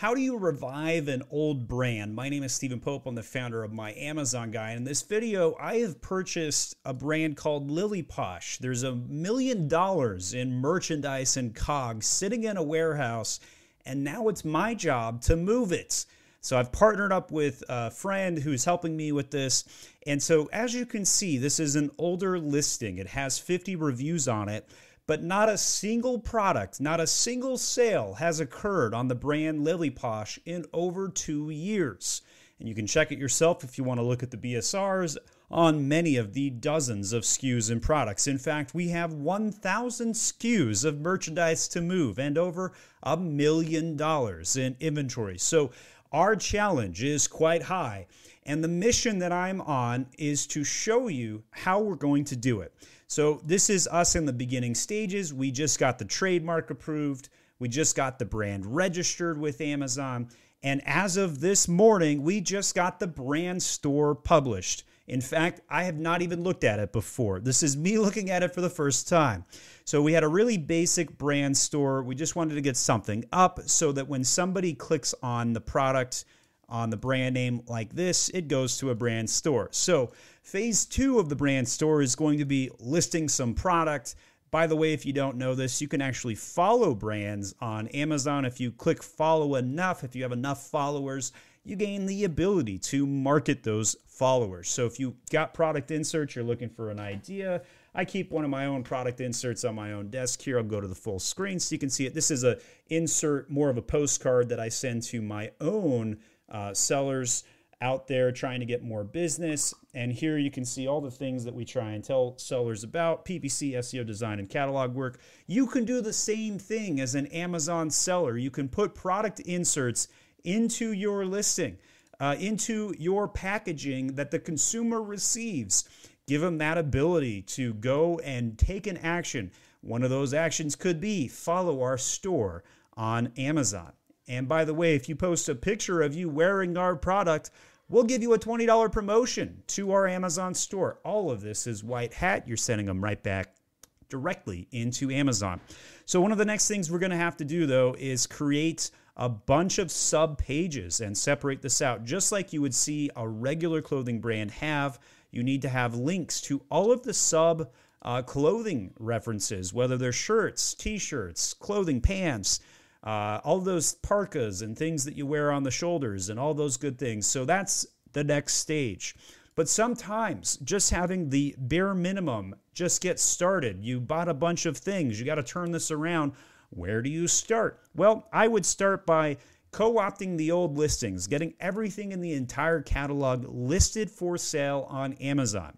How do you revive an old brand? My name is Stephen Pope. I'm the founder of My Amazon Guy. In this video, I have purchased a brand called Lily Posh. There's a million dollars in merchandise and cogs sitting in a warehouse, and now it's my job to move it. So I've partnered up with a friend who's helping me with this. And so as you can see, this is an older listing. It has 50 reviews on it but not a single product, not a single sale has occurred on the brand Lily Posh in over two years. And you can check it yourself if you want to look at the BSRs on many of the dozens of SKUs and products. In fact, we have 1,000 SKUs of merchandise to move and over a million dollars in inventory. So our challenge is quite high. And the mission that I'm on is to show you how we're going to do it. So, this is us in the beginning stages. We just got the trademark approved, we just got the brand registered with Amazon. And as of this morning, we just got the brand store published. In fact, I have not even looked at it before. This is me looking at it for the first time. So we had a really basic brand store. We just wanted to get something up so that when somebody clicks on the product, on the brand name like this, it goes to a brand store. So, phase two of the brand store is going to be listing some product. By the way, if you don't know this, you can actually follow brands on Amazon. If you click follow enough, if you have enough followers, you gain the ability to market those followers. So if you got product inserts, you're looking for an idea. I keep one of my own product inserts on my own desk here. I'll go to the full screen so you can see it. This is a insert, more of a postcard that I send to my own uh, sellers out there trying to get more business. And here you can see all the things that we try and tell sellers about PPC, SEO design, and catalog work. You can do the same thing as an Amazon seller. You can put product inserts into your listing, uh, into your packaging that the consumer receives. Give them that ability to go and take an action. One of those actions could be follow our store on Amazon. And by the way, if you post a picture of you wearing our product, we'll give you a $20 promotion to our Amazon store. All of this is white hat. You're sending them right back directly into Amazon. So, one of the next things we're going to have to do, though, is create a bunch of sub pages and separate this out, just like you would see a regular clothing brand have. You need to have links to all of the sub uh, clothing references, whether they're shirts, t shirts, clothing, pants uh, all those parkas and things that you wear on the shoulders and all those good things. So that's the next stage. But sometimes just having the bare minimum just get started. You bought a bunch of things, you got to turn this around. Where do you start? Well, I would start by co opting the old listings, getting everything in the entire catalog listed for sale on Amazon.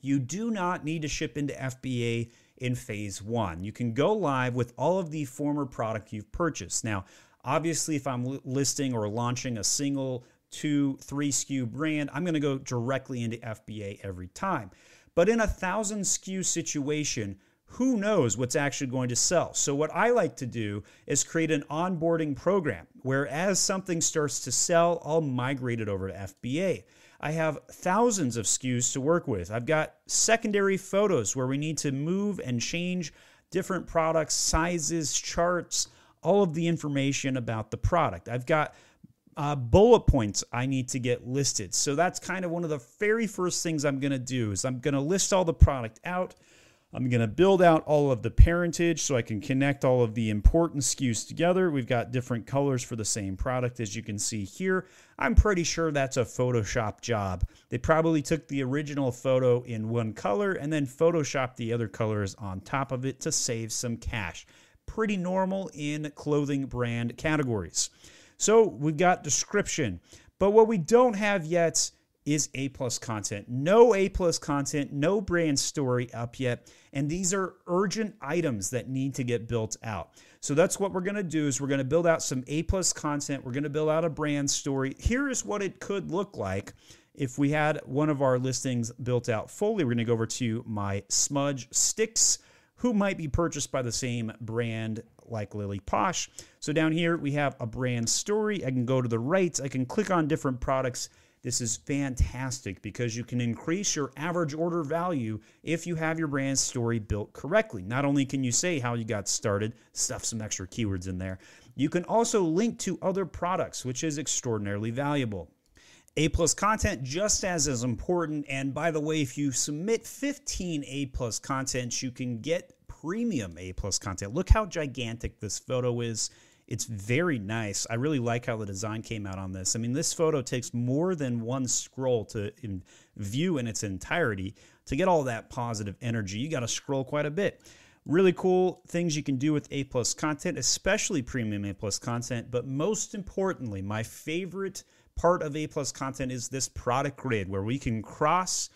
You do not need to ship into FBA in phase one. You can go live with all of the former product you've purchased. Now, obviously, if I'm listing or launching a single, two, three SKU brand, I'm going to go directly into FBA every time. But in a thousand SKU situation, who knows what's actually going to sell. So, what I like to do is create an onboarding program where as something starts to sell, I'll migrate it over to FBA. I have thousands of SKUs to work with. I've got secondary photos where we need to move and change different products, sizes, charts, all of the information about the product. I've got uh, bullet points I need to get listed. So that's kind of one of the very first things I'm going to do is I'm going to list all the product out. I'm going to build out all of the parentage so I can connect all of the important SKUs together. We've got different colors for the same product as you can see here. I'm pretty sure that's a Photoshop job. They probably took the original photo in one color and then Photoshopped the other colors on top of it to save some cash. Pretty normal in clothing brand categories. So we've got description, but what we don't have yet is A plus content. No A plus content, no brand story up yet. And these are urgent items that need to get built out. So that's what we're going to do is we're going to build out some A plus content. We're going to build out a brand story. Here is what it could look like if we had one of our listings built out fully. We're going to go over to my smudge sticks who might be purchased by the same brand like Lily Posh. So down here we have a brand story. I can go to the right. I can click on different products this is fantastic because you can increase your average order value if you have your brand story built correctly. Not only can you say how you got started, stuff some extra keywords in there, You can also link to other products, which is extraordinarily valuable. A plus content just as as important. And by the way, if you submit 15 A plus contents, you can get premium A plus content. Look how gigantic this photo is. It's very nice. I really like how the design came out on this. I mean, this photo takes more than one scroll to in view in its entirety. To get all that positive energy, you got to scroll quite a bit. Really cool things you can do with A plus content, especially premium A plus content. But most importantly, my favorite part of A plus content is this product grid where we can cross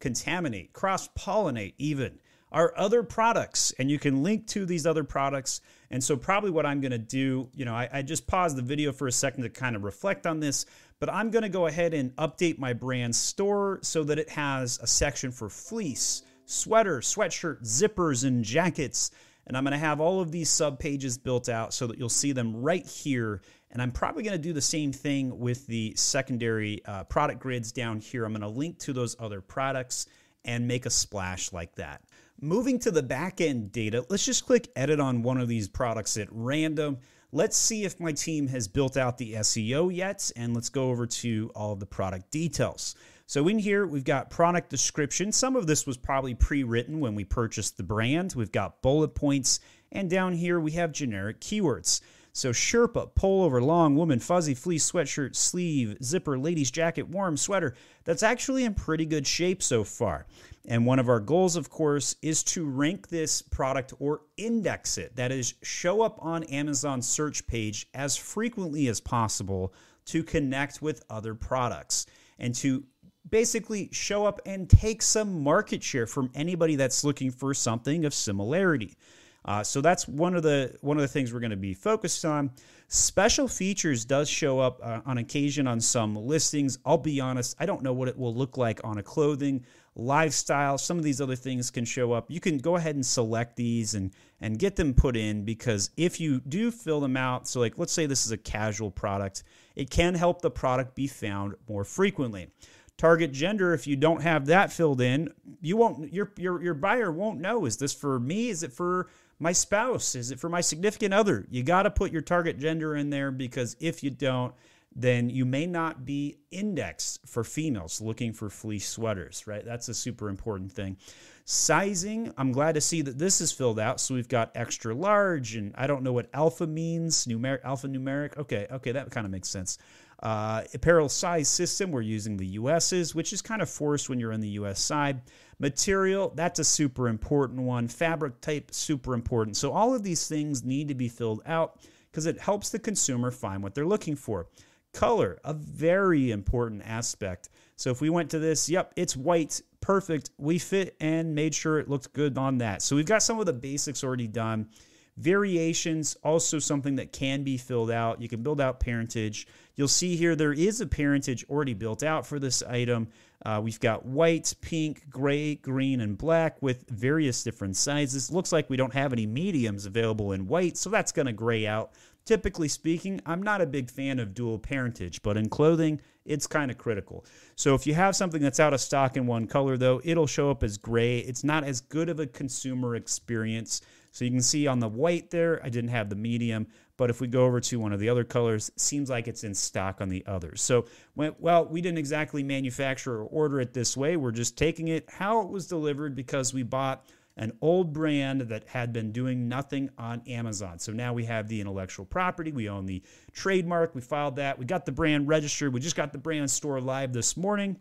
contaminate, cross pollinate even our other products and you can link to these other products and so probably what i'm going to do you know I, I, just paused the video for a second to kind of reflect on this but i'm going to go ahead and update my brand store so that it has a section for fleece sweater sweatshirt zippers and jackets and i'm going to have all of these sub pages built out so that you'll see them right here and I'm probably going to do the same thing with the secondary uh, product grids down here. I'm going to link to those other products and make a splash like that. Moving to the backend data, let's just click edit on one of these products at random. Let's see if my team has built out the SEO yet, and let's go over to all of the product details. So in here, we've got product description. Some of this was probably pre-written when we purchased the brand. We've got bullet points, and down here we have generic keywords. So Sherpa, pullover, long, woman, fuzzy, fleece, sweatshirt, sleeve, zipper, ladies' jacket, warm sweater. That's actually in pretty good shape so far. And one of our goals, of course, is to rank this product or index it. That is, show up on Amazon's search page as frequently as possible to connect with other products and to basically show up and take some market share from anybody that's looking for something of similarity. Uh, so that's one of the one of the things we're going to be focused on. Special features does show up uh, on occasion on some listings. I'll be honest, I don't know what it will look like on a clothing lifestyle. Some of these other things can show up. You can go ahead and select these and and get them put in because if you do fill them out, so like let's say this is a casual product, it can help the product be found more frequently target gender if you don't have that filled in you won't your your your buyer won't know is this for me is it for my spouse? Is it for my significant other? You got to put your target gender in there because if you don't, then you may not be indexed for females looking for fleece sweaters, right? That's a super important thing. Sizing, I'm glad to see that this is filled out. So we've got extra large, and I don't know what alpha means, numeric, alpha numeric. Okay, okay, that kind of makes sense. Uh, apparel size system, we're using the US's, which is kind of forced when you're on the US side. Material, that's a super important one. Fabric type, super important. So all of these things need to be filled out because it helps the consumer find what they're looking for. Color, a very important aspect. So if we went to this, yep, it's white, perfect. We fit and made sure it looked good on that. So we've got some of the basics already done. Variations, also something that can be filled out. You can build out parentage. You'll see here there is a parentage already built out for this item. Uh, we've got white, pink, gray, green, and black with various different sizes. Looks like we don't have any mediums available in white, so that's going to gray out. Typically speaking, I'm not a big fan of dual parentage, but in clothing, it's kind of critical. So if you have something that's out of stock in one color, though, it'll show up as gray. It's not as good of a consumer experience. So you can see on the white there, I didn't have the medium, but if we go over to one of the other colors, seems like it's in stock on the others. So, well, we didn't exactly manufacture or order it this way. We're just taking it how it was delivered because we bought an old brand that had been doing nothing on Amazon. So now we have the intellectual property, we own the trademark, we filed that, we got the brand registered, we just got the brand store live this morning.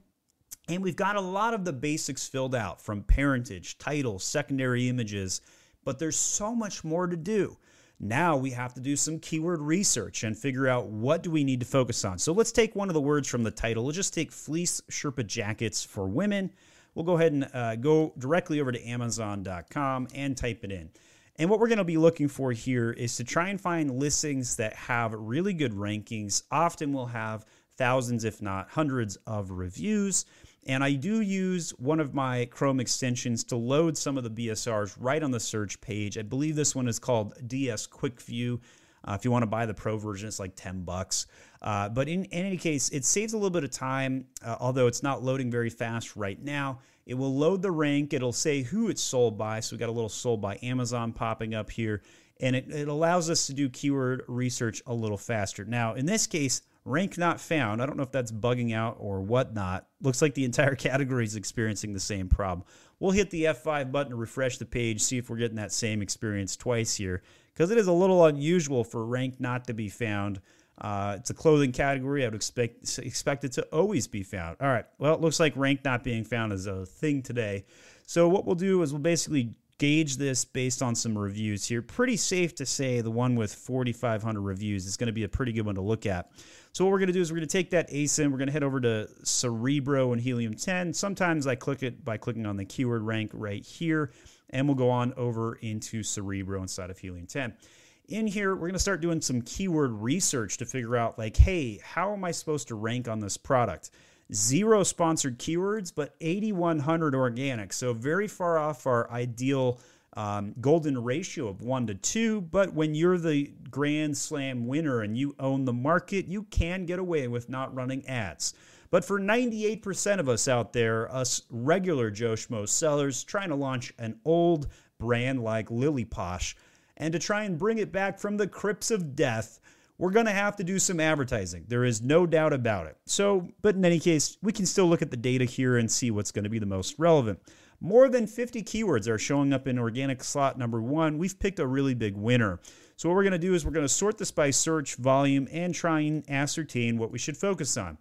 And we've got a lot of the basics filled out from parentage, title, secondary images, but there's so much more to do. Now we have to do some keyword research and figure out what do we need to focus on. So let's take one of the words from the title. We'll just take fleece Sherpa jackets for women. We'll go ahead and uh, go directly over to Amazon.com and type it in. And what we're going to be looking for here is to try and find listings that have really good rankings. Often we'll have thousands, if not hundreds, of reviews. And I do use one of my Chrome extensions to load some of the BSRs right on the search page. I believe this one is called DS Quick View. Uh, if you want to buy the pro version, it's like 10 bucks. Uh, but in, in, any case, it saves a little bit of time, uh, although it's not loading very fast right now. It will load the rank. It'll say who it's sold by. So we got a little sold by Amazon popping up here. and it, it allows us to do keyword research a little faster. Now, in this case, rank not found. I don't know if that's bugging out or whatnot. Looks like the entire category is experiencing the same problem. We'll hit the F5 button to refresh the page, see if we're getting that same experience twice here, because it is a little unusual for rank not to be found. Uh, it's a clothing category. I would expect expect it to always be found. All right. Well, it looks like rank not being found is a thing today. So what we'll do is we'll basically gauge this based on some reviews here. Pretty safe to say the one with 4,500 reviews is going to be a pretty good one to look at. So what we're going to do is we're going to take that ASIN, we're going to head over to Cerebro and Helium 10. Sometimes I click it by clicking on the keyword rank right here, and we'll go on over into Cerebro inside of Helium 10. In here, we're going to start doing some keyword research to figure out like, hey, how am I supposed to rank on this product? zero sponsored keywords, but 8,100 organic. So very far off our ideal um, golden ratio of one to two. But when you're the Grand Slam winner and you own the market, you can get away with not running ads. But for 98% of us out there, us regular Joe Schmo sellers trying to launch an old brand like Lily Posh, and to try and bring it back from the crypts of death, we're going to have to do some advertising. There is no doubt about it. So, but in any case, we can still look at the data here and see what's going to be the most relevant. More than 50 keywords are showing up in organic slot number one. We've picked a really big winner. So, what we're going to do is we're going to sort this by search volume and try and ascertain what we should focus on.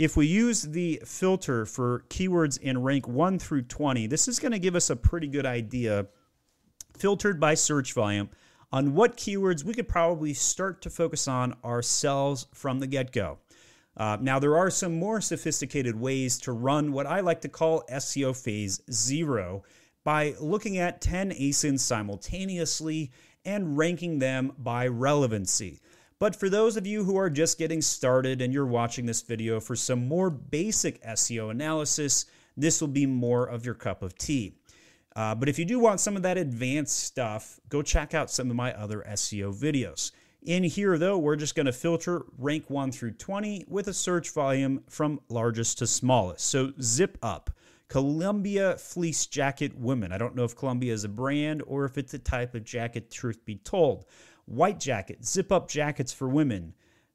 If we use the filter for keywords in rank 1 through 20, this is going to give us a pretty good idea, filtered by search volume, on what keywords we could probably start to focus on ourselves from the get go. Uh, now, there are some more sophisticated ways to run what I like to call SEO phase zero by looking at 10 ASINs simultaneously and ranking them by relevancy. But for those of you who are just getting started and you're watching this video for some more basic SEO analysis, this will be more of your cup of tea. Uh, but if you do want some of that advanced stuff, go check out some of my other SEO videos. In here, though, we're just going to filter rank 1 through 20 with a search volume from largest to smallest. So zip up. Columbia Fleece Jacket Women. I don't know if Columbia is a brand or if it's a type of jacket, truth be told. White Jacket, zip up jackets for women.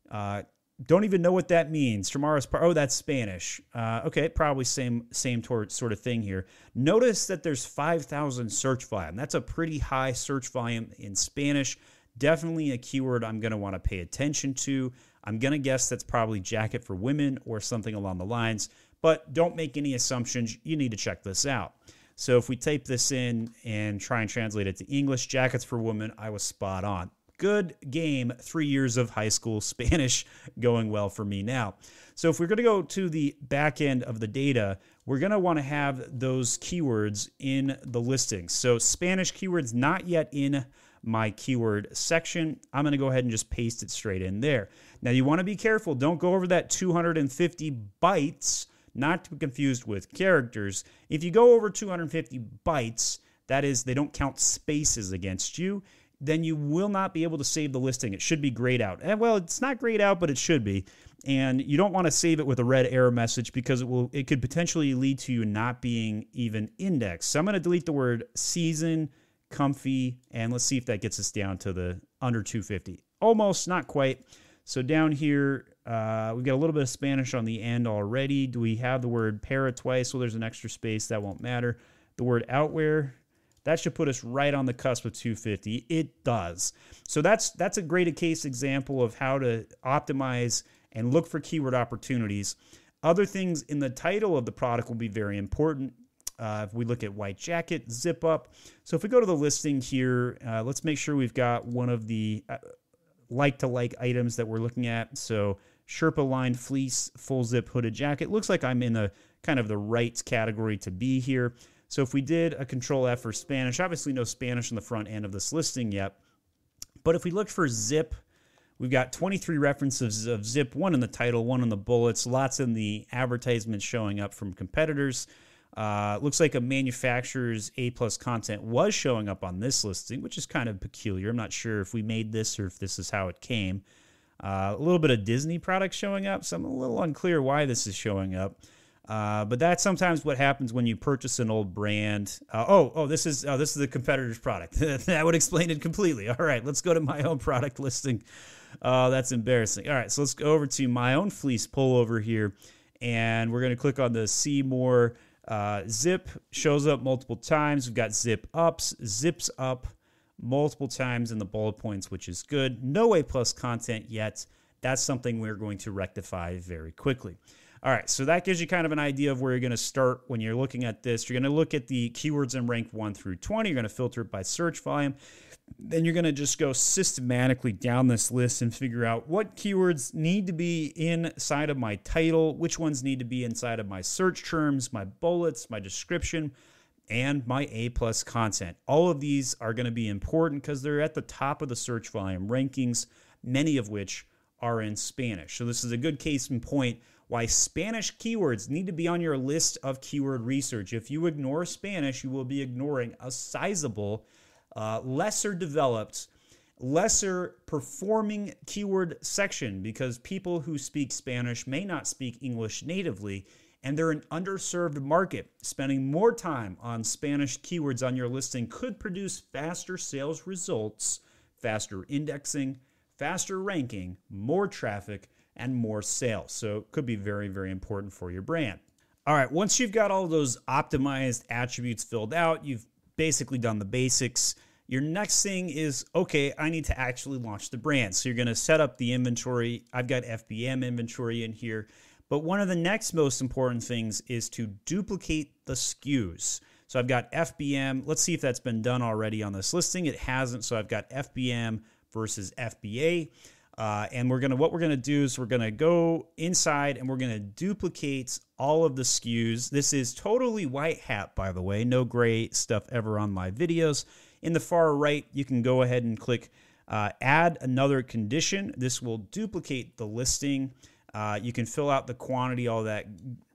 Uh, don't even know what that means. Tramaris, oh, that's Spanish. Uh, okay, probably same same sort of thing here. Notice that there's 5,000 search volume. That's a pretty high search volume in Spanish. Definitely a keyword I'm going to want to pay attention to. I'm going to guess that's probably jacket for women or something along the lines, but don't make any assumptions. You need to check this out. So if we type this in and try and translate it to English, jackets for women, I was spot on good game. Three years of high school Spanish going well for me now. So if we're going to go to the back end of the data, we're going to want to have those keywords in the listings. So Spanish keywords not yet in my keyword section. I'm going to go ahead and just paste it straight in there. Now you want to be careful. Don't go over that 250 bytes, not to be confused with characters. If you go over 250 bytes, that is, they don't count spaces against you then you will not be able to save the listing. It should be grayed out. And well, it's not grayed out, but it should be. And you don't want to save it with a red error message because it will it could potentially lead to you not being even indexed. So I'm going to delete the word season, comfy, and let's see if that gets us down to the under 250. Almost, not quite. So down here, uh, we've got a little bit of Spanish on the end already. Do we have the word para twice? Well, there's an extra space. That won't matter. The word outwear, that should put us right on the cusp of 250. It does. So that's that's a great case example of how to optimize and look for keyword opportunities. Other things in the title of the product will be very important. Uh, if we look at white jacket, zip up. So if we go to the listing here, uh, let's make sure we've got one of the like to like items that we're looking at. So Sherpa lined fleece, full zip hooded jacket. Looks like I'm in the kind of the right category to be here. So if we did a control F for Spanish, obviously no Spanish on the front end of this listing yet. But if we looked for zip, we've got 23 references of zip, one in the title, one in the bullets, lots in the advertisements showing up from competitors. Uh, looks like a manufacturer's A plus content was showing up on this listing, which is kind of peculiar. I'm not sure if we made this or if this is how it came. Uh, a little bit of Disney products showing up, so I'm a little unclear why this is showing up. Uh, but that's sometimes what happens when you purchase an old brand. Uh, oh, oh, this is oh, this is a competitor's product. that would explain it completely. All right, let's go to my own product listing. Oh, that's embarrassing. All right, so let's go over to my own fleece pullover here, and we're gonna click on the see more. Uh, zip shows up multiple times. We've got zip ups, zips up multiple times in the bullet points, which is good. No A plus content yet. That's something we're going to rectify very quickly. All right, so that gives you kind of an idea of where you're going to start when you're looking at this. You're going to look at the keywords in rank 1 through 20. You're going to filter it by search volume. Then you're going to just go systematically down this list and figure out what keywords need to be inside of my title, which ones need to be inside of my search terms, my bullets, my description, and my A plus content. All of these are going to be important because they're at the top of the search volume rankings, many of which are in Spanish. So this is a good case in point why Spanish keywords need to be on your list of keyword research. If you ignore Spanish, you will be ignoring a sizable, uh, lesser developed, lesser performing keyword section because people who speak Spanish may not speak English natively and they're an underserved market. Spending more time on Spanish keywords on your listing could produce faster sales results, faster indexing, faster ranking, more traffic, and more sales. So it could be very, very important for your brand. All right, once you've got all those optimized attributes filled out, you've basically done the basics. Your next thing is okay, I need to actually launch the brand. So you're going to set up the inventory. I've got FBM inventory in here. But one of the next most important things is to duplicate the SKUs. So I've got FBM. Let's see if that's been done already on this listing. It hasn't. So I've got FBM versus FBA. Uh, and we're gonna what we're gonna do is we're gonna go inside and we're gonna duplicate all of the SKUs. This is totally white hat, by the way, no gray stuff ever on my videos. In the far right, you can go ahead and click uh, add another condition. This will duplicate the listing. Uh, you can fill out the quantity, all that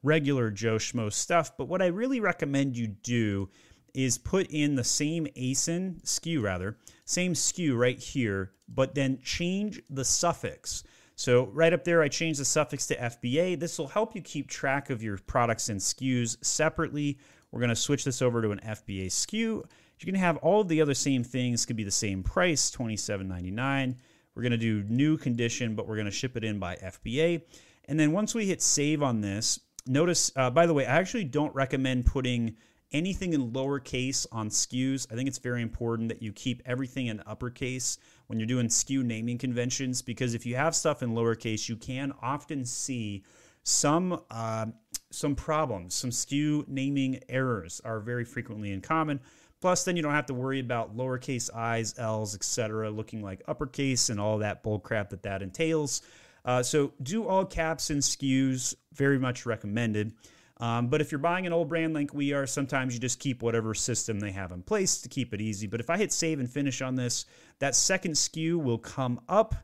regular Joe Schmo stuff. But what I really recommend you do is put in the same ASIN SKU rather, same SKU right here, but then change the suffix. So right up there, I changed the suffix to FBA. This will help you keep track of your products and SKUs separately. We're gonna switch this over to an FBA SKU. You can have all of the other same things, could be the same price, $27.99. We're gonna do new condition, but we're gonna ship it in by FBA. And then once we hit save on this, notice, uh, by the way, I actually don't recommend putting anything in lowercase on SKUs. I think it's very important that you keep everything in uppercase when you're doing SKU naming conventions because if you have stuff in lowercase, you can often see some uh, some problems. Some SKU naming errors are very frequently in common. Plus, then you don't have to worry about lowercase i's, l's, etc., looking like uppercase and all that bullcrap that that entails. Uh, so, do all caps and SKUs. Very much recommended. Um, but if you're buying an old brand like we are, sometimes you just keep whatever system they have in place to keep it easy. But if I hit save and finish on this, that second SKU will come up.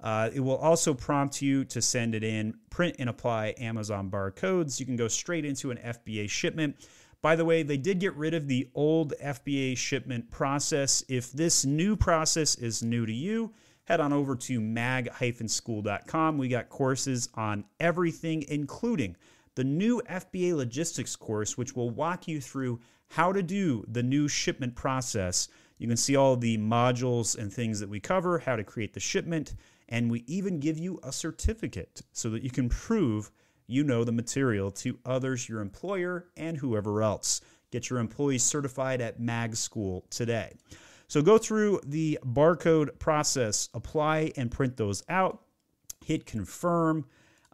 Uh, it will also prompt you to send it in, print and apply Amazon barcodes. You can go straight into an FBA shipment. By the way, they did get rid of the old FBA shipment process. If this new process is new to you, head on over to mag-school.com. We got courses on everything, including the new FBA logistics course, which will walk you through how to do the new shipment process. You can see all the modules and things that we cover, how to create the shipment, and we even give you a certificate so that you can prove you know the material to others, your employer, and whoever else. Get your employees certified at Mag School today. So go through the barcode process, apply and print those out, hit confirm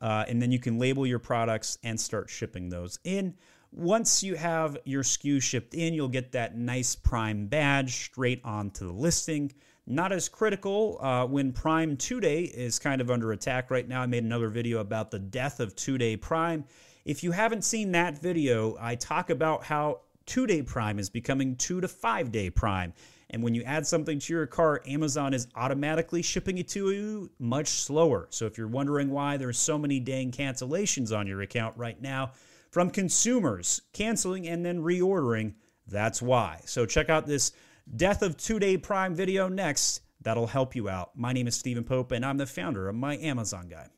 uh, and then you can label your products and start shipping those in. Once you have your SKU shipped in, you'll get that nice Prime badge straight onto the listing. Not as critical uh, when Prime two day is kind of under attack right now. I made another video about the death of two day Prime. If you haven't seen that video, I talk about how two day Prime is becoming two to five day Prime. And when you add something to your cart, Amazon is automatically shipping it to you much slower. So if you're wondering why there's so many dang cancellations on your account right now from consumers canceling and then reordering, that's why. So check out this Death of Two Day Prime video next. That'll help you out. My name is Stephen Pope, and I'm the founder of My Amazon Guy.